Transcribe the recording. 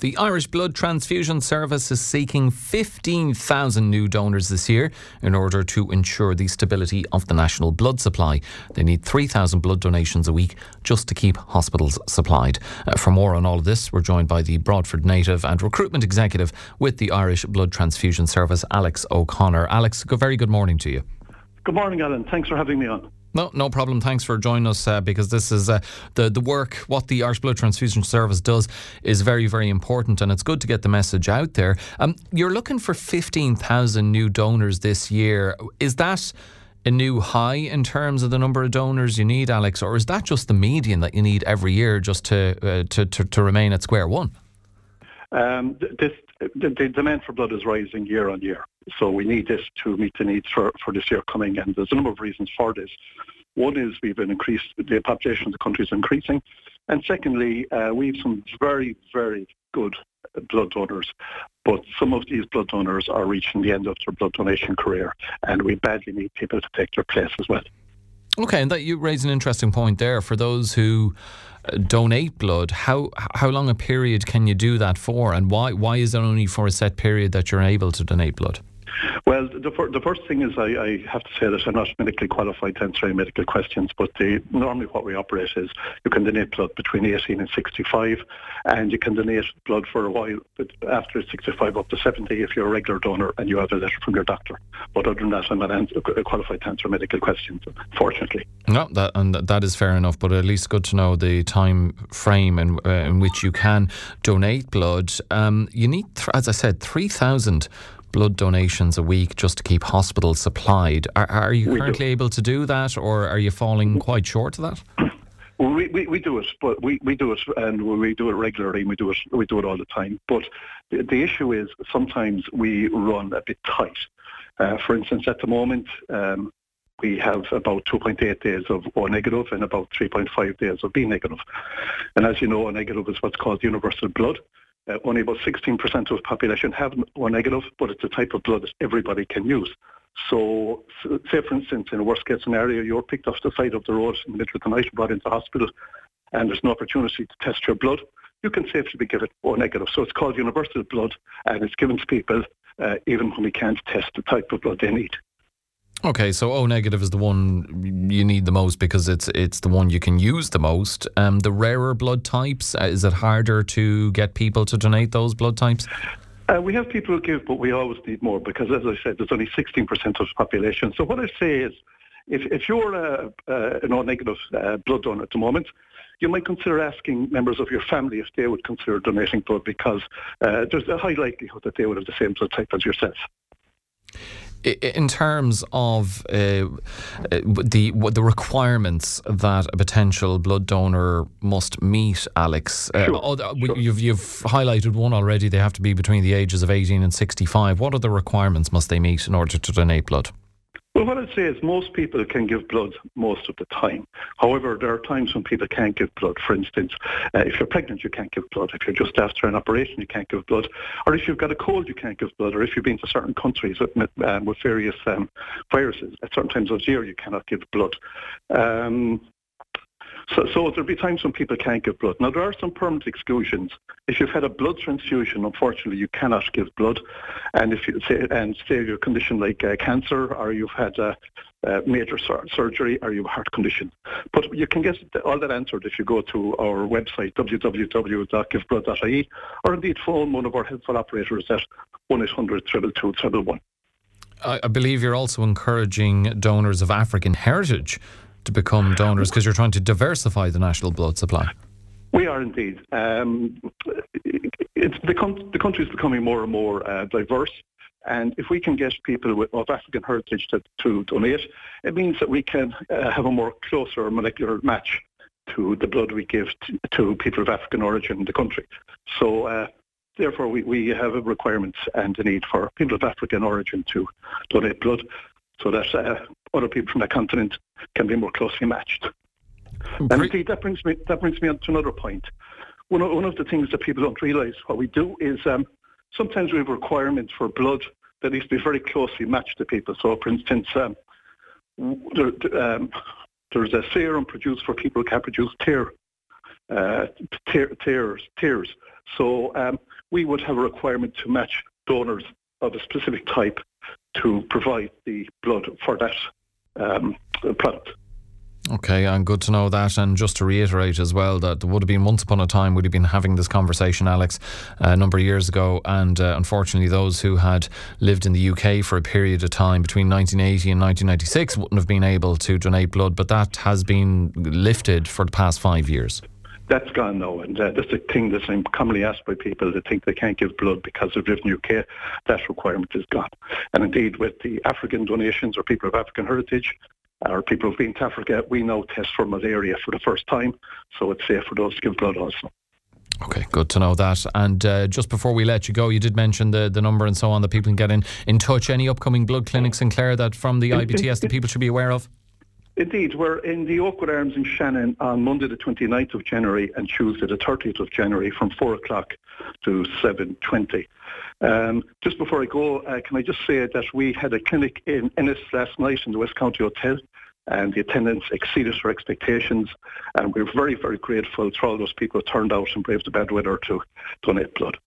The Irish Blood Transfusion Service is seeking 15,000 new donors this year in order to ensure the stability of the national blood supply. They need 3,000 blood donations a week just to keep hospitals supplied. Uh, for more on all of this, we're joined by the Broadford native and recruitment executive with the Irish Blood Transfusion Service, Alex O'Connor. Alex, very good morning to you. Good morning, Alan. Thanks for having me on. No, no problem. Thanks for joining us uh, because this is uh, the the work. What the Irish Blood Transfusion Service does is very, very important, and it's good to get the message out there. Um, you're looking for fifteen thousand new donors this year. Is that a new high in terms of the number of donors you need, Alex, or is that just the median that you need every year just to uh, to, to, to remain at square one? Um, this the, the, demand for blood is rising year on year. So we need this to meet the needs for, for this year coming. And there's a number of reasons for this. One is we've been increased, the population of the country is increasing. And secondly, uh, we have some very, very good blood donors. But some of these blood donors are reaching the end of their blood donation career. And we badly need people to take their place as well. Okay, and that you raise an interesting point there. For those who uh, donate blood, how how long a period can you do that for, and why why is it only for a set period that you're able to donate blood? Well, the, the first thing is I, I, have to say that I'm not medically qualified to answer any medical questions, but the, normally what we operate is you can donate blood between 18 and 65, and you can donate blood for a while after 65 up to 70 if you're a regular donor and you have a letter from your doctor. But other than that, I'm not answer, qualified to answer medical questions, fortunately. No, that, and that is fair enough, but at least good to know the time frame in, uh, in which you can donate blood. Um, you need, as I said, 3,000 blood donations a week just to keep hospitals supplied. Are, are you we currently do. able to do that, or are you falling quite short of that? We, we, we do it, but we, we do it and we do it regularly and we do it we do it all the time. But the, the issue is sometimes we run a bit tight. Uh, for instance, at the moment, um, we have about 2.8 days of O negative and about 3.5 days of B negative. And as you know, O negative is what's called universal blood. Uh, only about 16% of the population have O negative, but it's a type of blood that everybody can use. So, say for instance, in a worst case scenario, you're picked off the side of the road in the middle of the night, brought into hospital, and there's no opportunity to test your blood, you can safely be given O negative. So it's called universal blood, and it's given to people uh, even when we can't test the type of blood they need. Okay, so O negative is the one you need the most because it's it's the one you can use the most. Um, the rarer blood types, uh, is it harder to get people to donate those blood types? Uh, we have people who give, but we always need more because, as I said, there's only 16% of the population. So what I say is, if, if you're a, a, an O-negative uh, blood donor at the moment, you might consider asking members of your family if they would consider donating blood because uh, there's a high likelihood that they would have the same blood type as yourself in terms of uh, the the requirements that a potential blood donor must meet, Alex, uh, sure, sure. you've you've highlighted one already. They have to be between the ages of eighteen and sixty five. What other requirements must they meet in order to donate blood? Well, what I'd say is most people can give blood most of the time. However, there are times when people can't give blood. For instance, uh, if you're pregnant, you can't give blood. If you're just after an operation, you can't give blood. Or if you've got a cold, you can't give blood. Or if you've been to certain countries with, um, with various um, viruses, at certain times of year, you cannot give blood. Um, so, so there'll be times when people can't give blood. Now, there are some permanent exclusions. If you've had a blood transfusion, unfortunately, you cannot give blood. And if you say, and say your condition like uh, cancer, or you've had a, a major sur- surgery, or you have a heart condition. But you can get all that answered if you go to our website, www.giveblood.ie, or indeed phone one of our helpful operators at 1-800 222 I believe you're also encouraging donors of African heritage to become donors because you're trying to diversify the national blood supply. We are indeed. Um, the, con- the country is becoming more and more uh, diverse. And if we can get people with, of African heritage to, to donate, it means that we can uh, have a more closer molecular match to the blood we give to, to people of African origin in the country. So uh, therefore we, we have a requirement and a need for people of African origin to donate blood so that uh, other people from the continent can be more closely matched. And indeed, that brings me that brings me on to another point. One of, one of the things that people don't realise what we do is um, sometimes we have requirements for blood that needs to be very closely matched to people. So, for instance, um, there, um, there's a serum produced for people who can't produce tear, uh, tear, tears, tears. So um, we would have a requirement to match donors of a specific type to provide the blood for that um, product. Okay, and good to know that. And just to reiterate as well, that would have been once upon a time we'd have been having this conversation, Alex, a number of years ago. And uh, unfortunately, those who had lived in the UK for a period of time between 1980 and 1996 wouldn't have been able to donate blood. But that has been lifted for the past five years that's gone now, and uh, that's a thing that's commonly asked by people that think they can't give blood because lived the UK. That requirement is gone. And indeed, with the African donations or people of African heritage, or people who've been to Africa, we now test for malaria for the first time, so it's safe for those to give blood also. Okay, good to know that. And uh, just before we let you go, you did mention the, the number and so on that people can get in, in touch. Any upcoming blood clinics in Clare that from the IBTS that people should be aware of? Indeed, we're in the Oakwood Arms in Shannon on Monday the 29th of January and Tuesday the 30th of January from 4 o'clock to 7.20. Um, just before I go, uh, can I just say that we had a clinic in Ennis last night in the West County Hotel and the attendance exceeded our expectations and we're very, very grateful to all those people who turned out and braved the bad weather to donate blood.